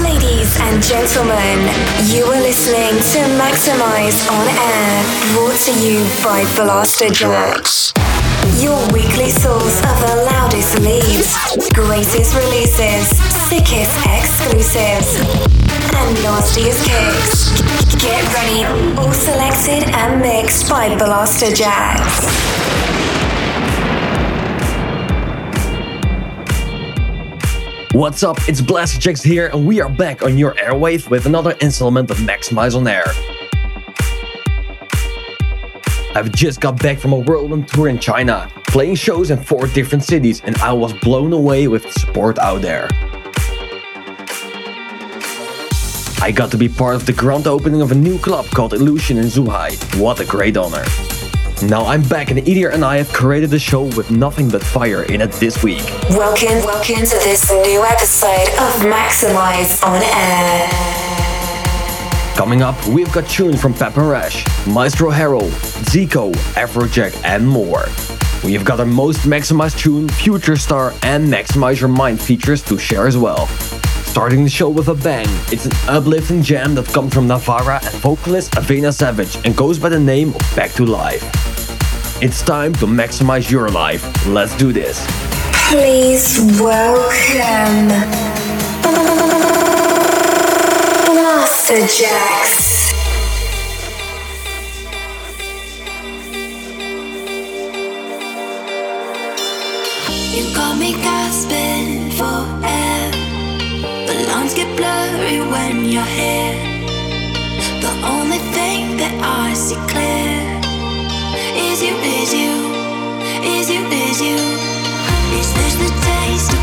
Ladies and gentlemen, you are listening to Maxximize on Air, brought to you by Blasterjaxx. Your weekly source of the loudest leads, greatest releases, sickest exclusives, and nastiest kicks. Get ready, all selected and mixed by Blasterjaxx. What's up? It's Blasterjaxx here, and we are back on your airwave with another installment of Maxximize on Air. I've just got back from a whirlwind tour in China, playing shows in four different cities, and I was blown away with the support out there. I got to be part of the grand opening of a new club called Illusion in Zhuhai. What a great honor! Now I'm back and Idir and I have created a show with nothing but fire in it this week. Welcome, welcome to this new episode of Maxximize on Air. Coming up, we've got tunes from Pep Rash, Maestro Harrell, Zico, Afrojack, and more. We've got our most maximized tune, Future Star, and Maximize Your Mind features to share as well. Starting the show with a bang, it's an uplifting jam that comes from Navarra and vocalist Avena Savage and goes by the name of Back to Life. It's time to maximize your life. Let's do this. Please welcome Blasterjaxx. You got me gasping blurry when you're here. The only thing that I see clear is you, is you, is you, is you. Is this the taste of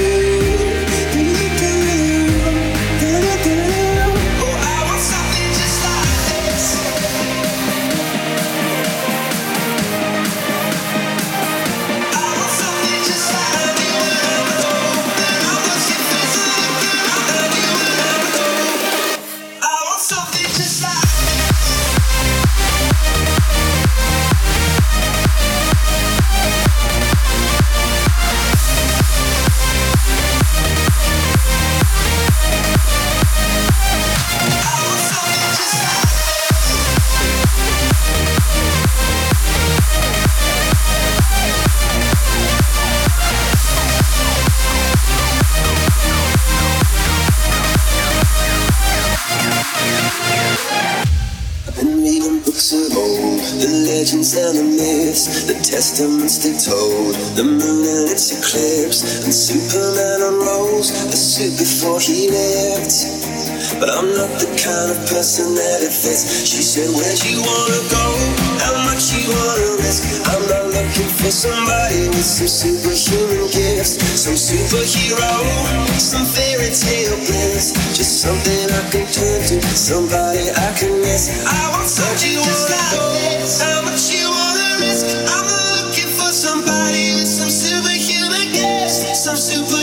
testaments kind of person that it fits. She said, Where'd you wanna go? How much you wanna risk? I'm not looking for somebody with some superhuman gifts, some superhero, some fairy tale bliss. Just something I can turn to, somebody I can miss. I want somebody just like this. How much you wanna risk? I'm not looking for somebody with some superhuman gifts, some superhero,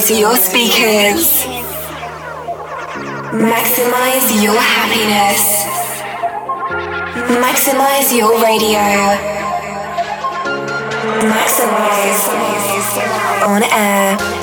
Maximize your speakers. Maximize your happiness. Maximize your radio. Maximize on air.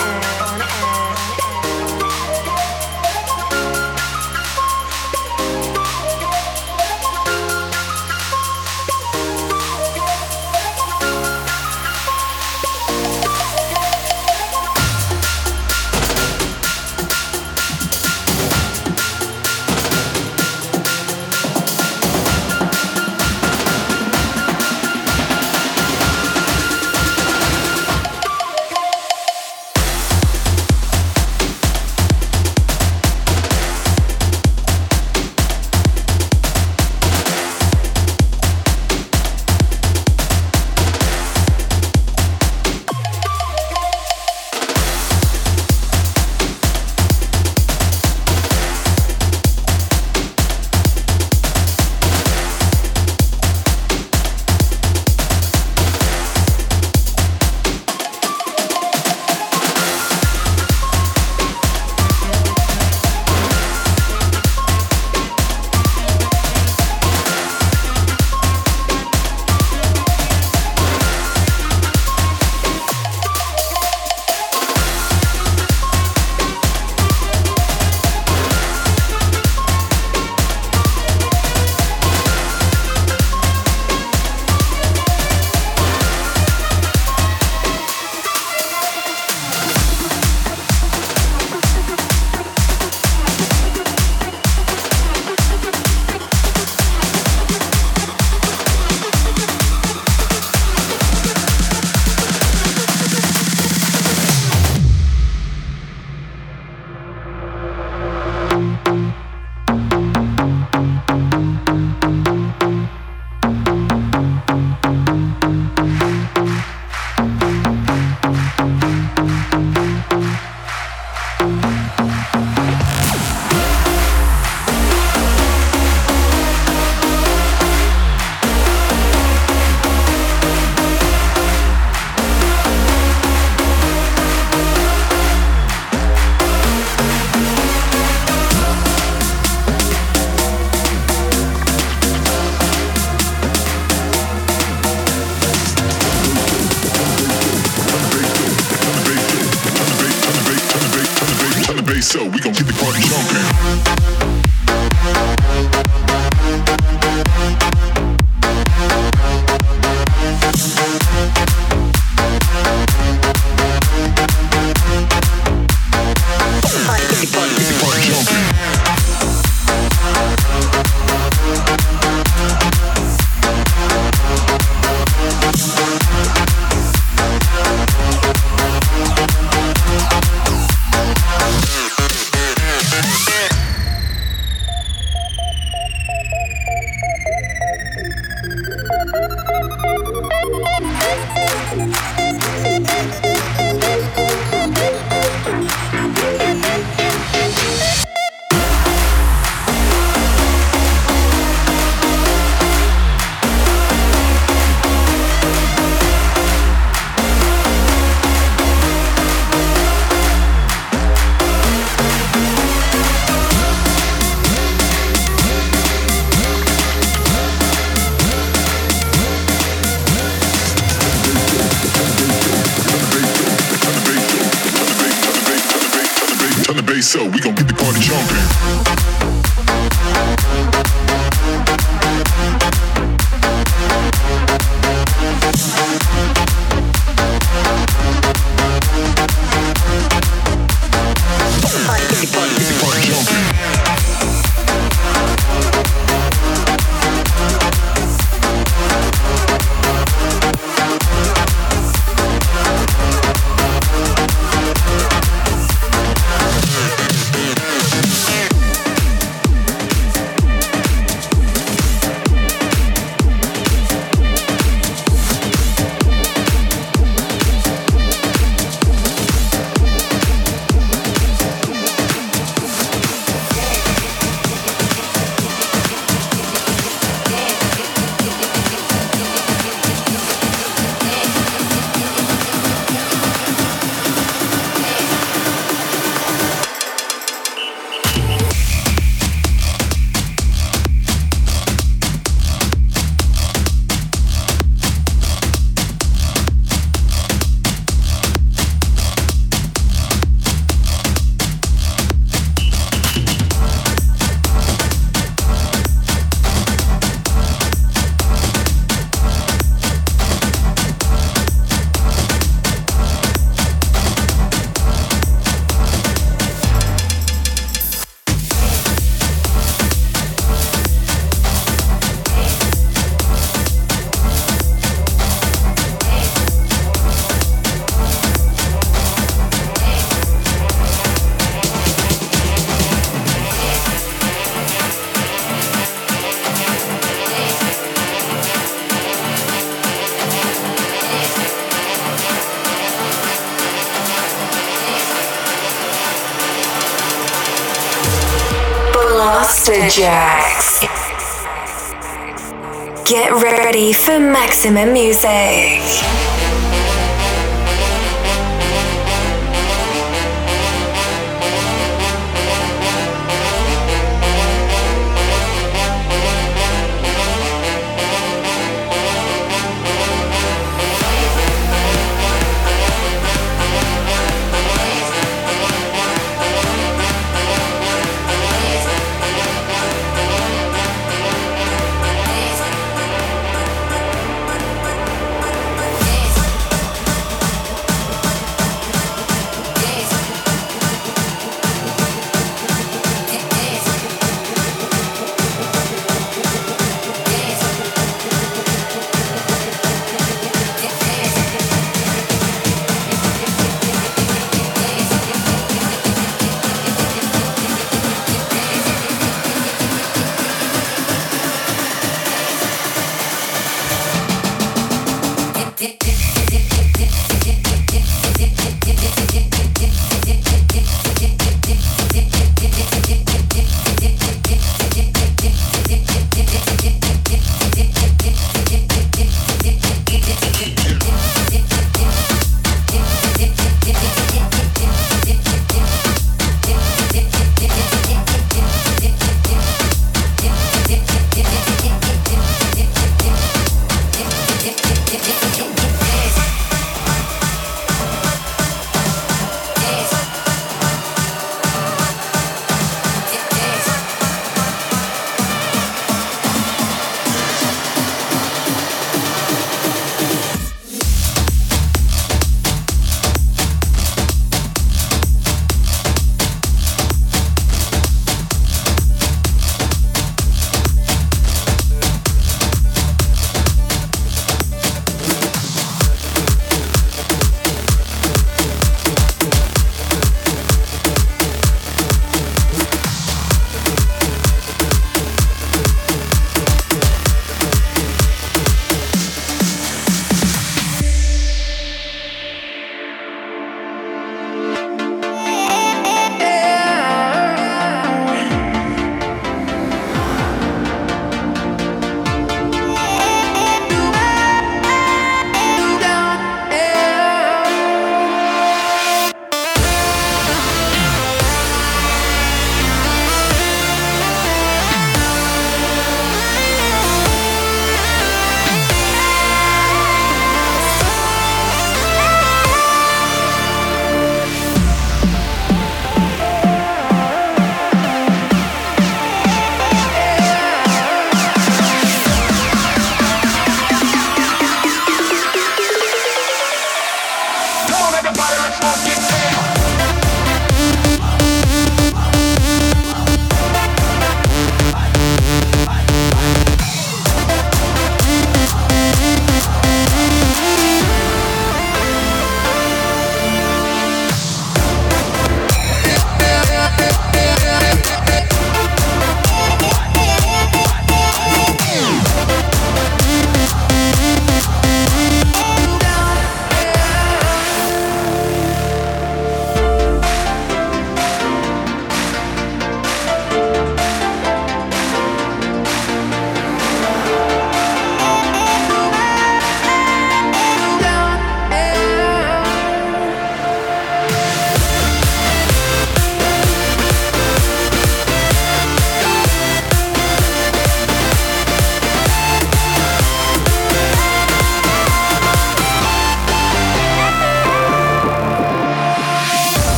Get ready for maximum music.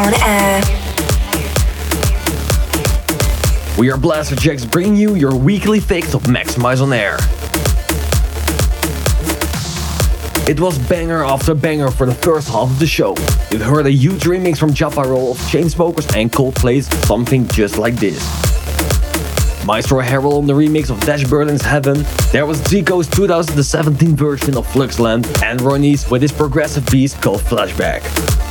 On air. We are Blasterjaxx bringing you your weekly fix of Maxximize on air. It was banger after banger for the first half of the show. You've heard a huge remix from Japa Roll of Chainsmokers and Coldplay's Something Just Like This. Maestro Harrell on the remix of Dash Berlin's Heaven. There was Zico's 2017 version of Fluxland and Ronnie's with his progressive beast called Flashback.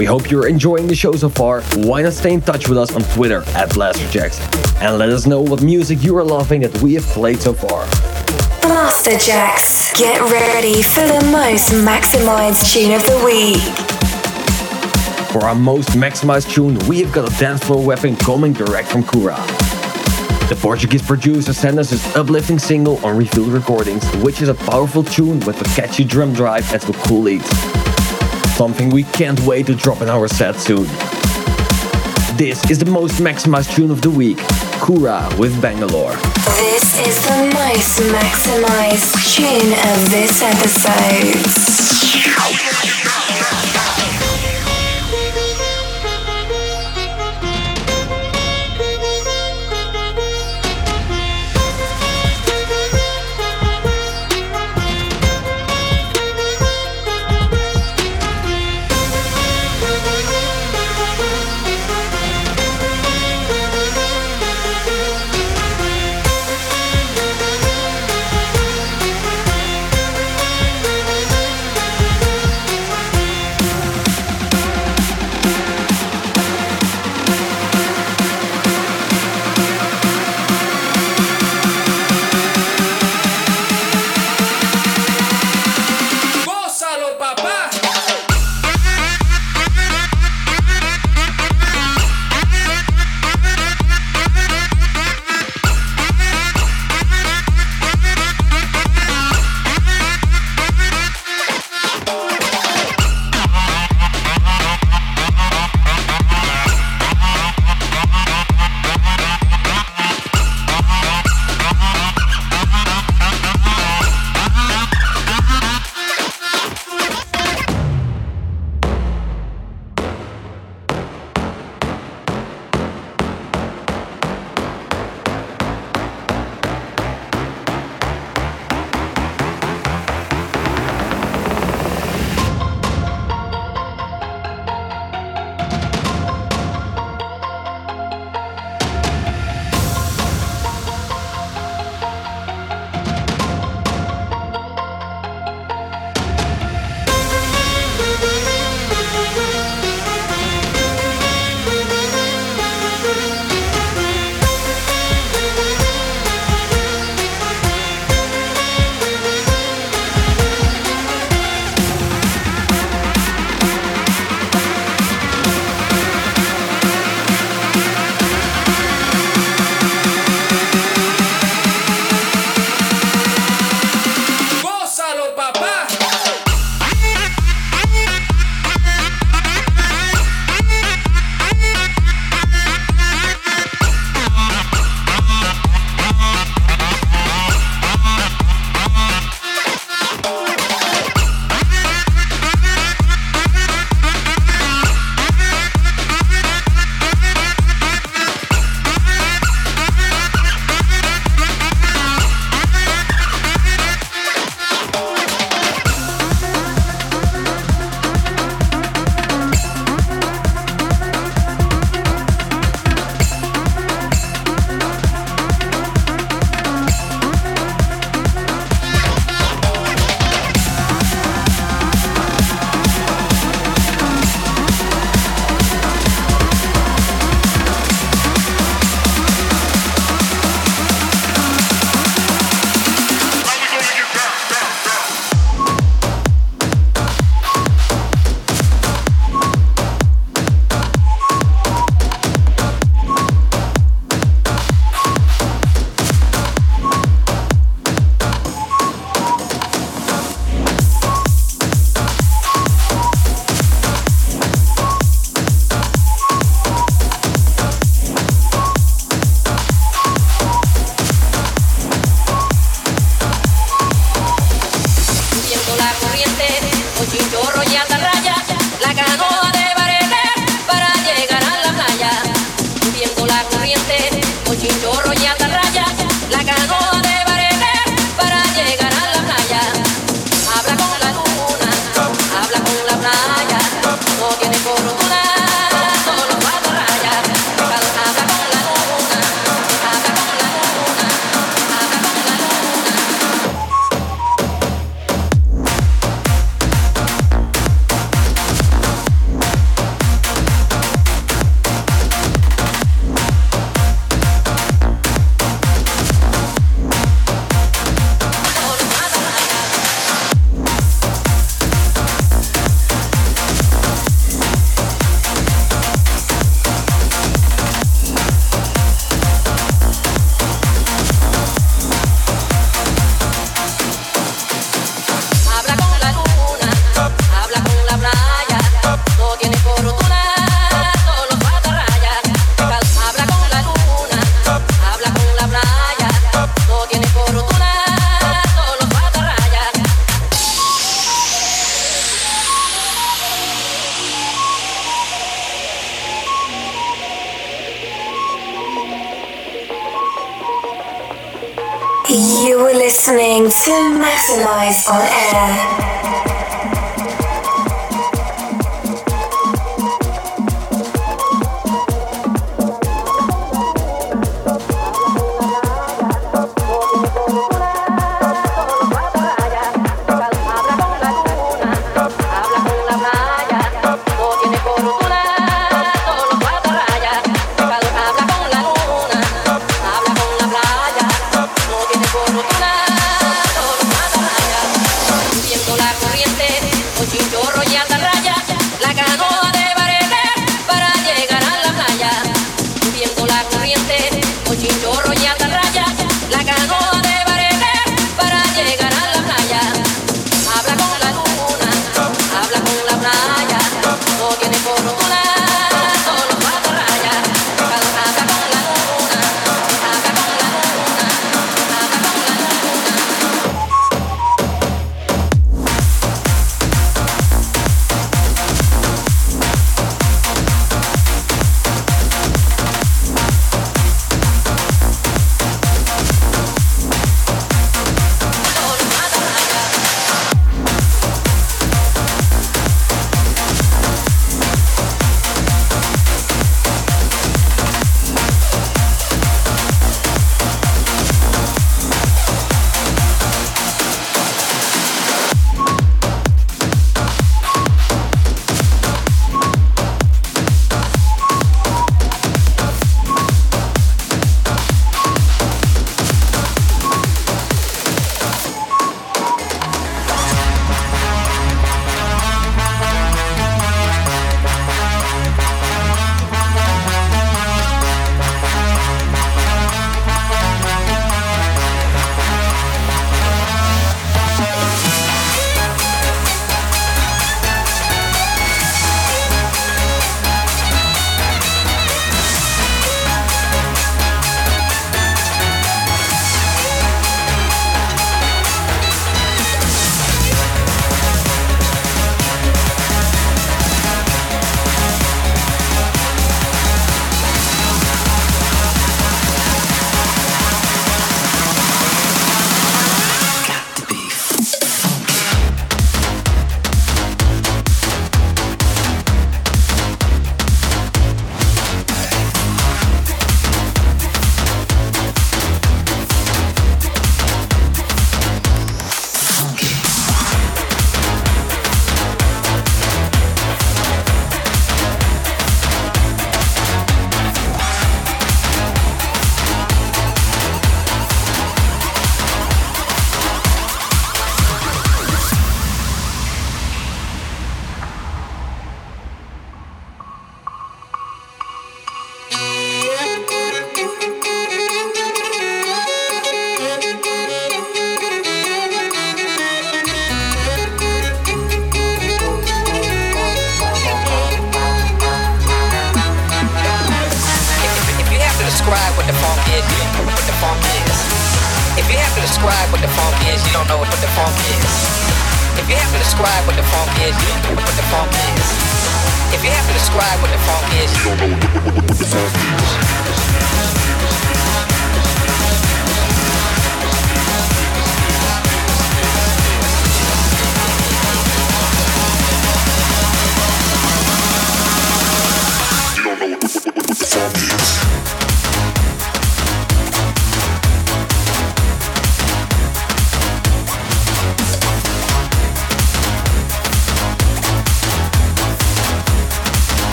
We hope you're enjoying the show so far. Why not stay in touch with us on Twitter at Blasterjaxx and let us know what music you are loving that we have played so far. Blasterjaxx, get ready for the most maximized tune of the week. For our most maximized tune, we have got a dance floor weapon coming direct from Kura. The Portuguese producer sent us his uplifting single on Revealed Recordings, which is a powerful tune with a catchy drum drive and some cool leads. Something we can't wait to drop in our set soon. This is the most maximized tune of the week, Kura with Bangalore. This is the most maximized tune of this episode.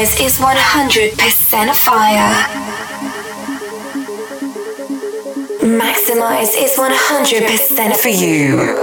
Maxximize is 100% fire. Maxximize is 100% for you.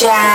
Ballista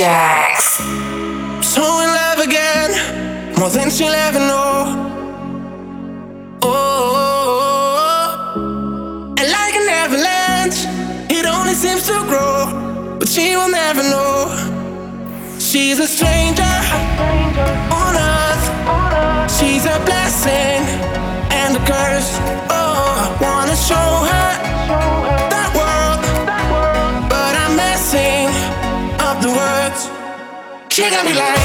Blaster So in love again, more than she'll ever know. Oh, and like an avalanche, it only seems to grow, but she will never know. She's a stranger on earth. She's a blessing and a curse. Oh, wanna show her She got me like.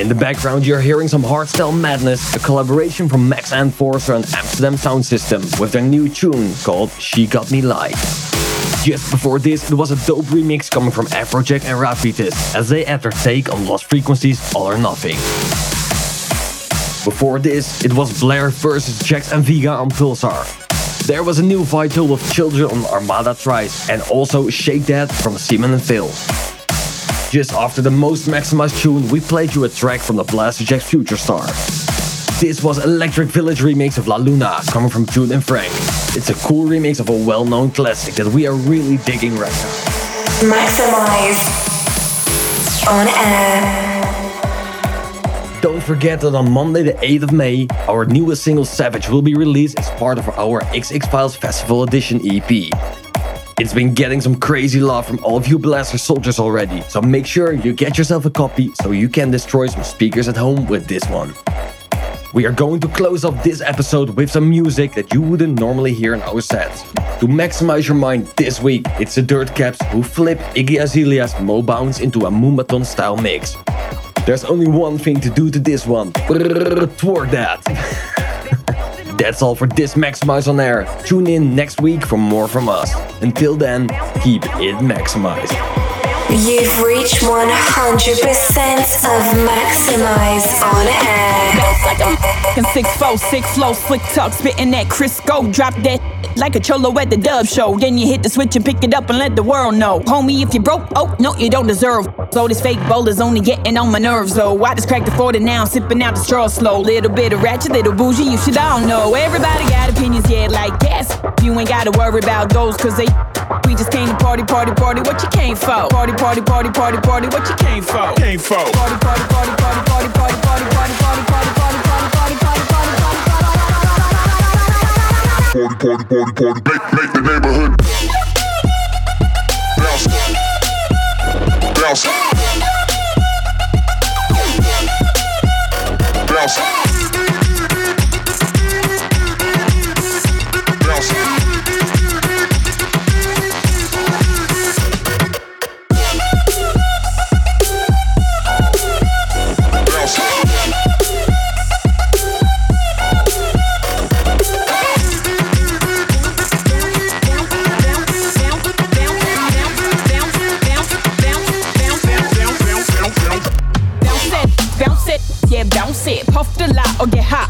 In the background, you're hearing some hardstyle madness, a collaboration from Max and Enforcer and Amsterdam Sound System with their new tune called She Got Me Like. Just before this, it was a dope remix coming from Afrojack and Ravitez as they add their take on Lost Frequencies All or Nothing. Before this, it was Blair versus Jax and Vega on Pulsar. There was a new Vital with Children on Armada Trice and also Shake That from Simon and Phil. Just after the most maximized tune, we played you a track from the Blasterjaxx Future Star. This was Electric Village remix of La Luna, coming from Jude and Frank. It's a cool remix of a well-known classic that we are really digging right now. Maxximize on Air. Don't forget that on Monday the 8th of May, our newest single Savage will be released as part of our XX Files Festival Edition EP. It's been getting some crazy love from all of you Blaster soldiers already, so make sure you get yourself a copy so you can destroy some speakers at home with this one. We are going to close off this episode with some music that you wouldn't normally hear in our sets. To maximize your mind this week, it's the Dirtcaps who flip Iggy Azalea's Mo Bounce into a Moombahton style mix. There's only one thing to do to this one. Twerk that. That's all for this Maxximize on Air. Tune in next week for more from us. Until then, keep it maximized. You've reached 100% of Maxximize on Air. And six four six flow slick talk spitting that Crisco drop that like a cholo at the dub show then you hit the switch and pick it up and let the world know homie if you broke oh no you don't deserve so this fake bowl is only getting on my nerves though I just cracked the 40 now sipping out the straw slow little bit of ratchet little bougie you should all know everybody got opinions yeah like yes you ain't gotta worry about those cause they We just came to party, party, party. What you came for? Party, party, party, party, party. What you came for? Came for. Party, party, party, party, party, party, party, party, party, party, party, party, party, party, party, party, party, party, party, party, make, make the neighborhood bounce, bounce, bounce.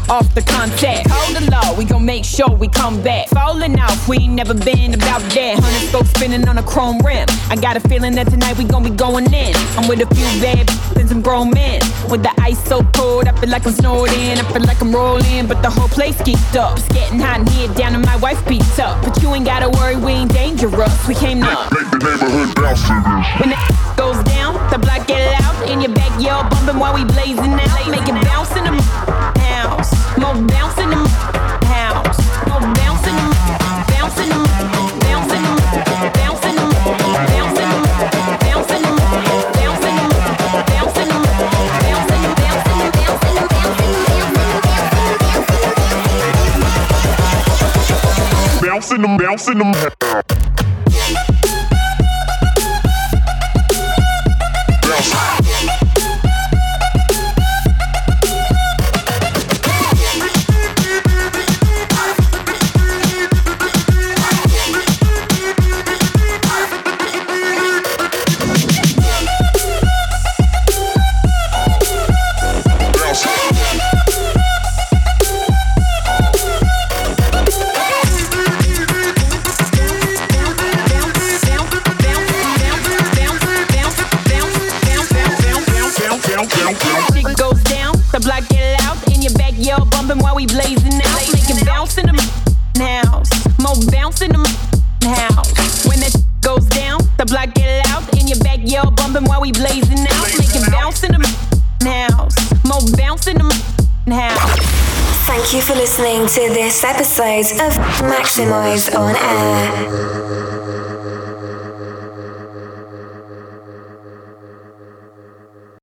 Off the contact. Hold the law, we gon' make sure we come back. Falling off, we ain't never been about that. Hundred go spinning on a chrome rim. I got a feeling that tonight we gon' be going in. I'm with a few bad and some grown men. With the ice so cold, I feel like I'm snorting. I feel like I'm rolling, but the whole place geeked up. It's getting hot in here, down and my wife beats up. But you ain't gotta worry, we ain't dangerous. We came up. Make the neighborhood bounce to this. When the goes down, the block get loud. In your backyard, bumping while we blazing out. Make it bounce in the house. More bounce in the house. More bounce in the bounce in the bounce in the bounce in the bounce in the bounce in the bounce in the bounce in the bounce in the in them, bounce in them. Maxximize on Air.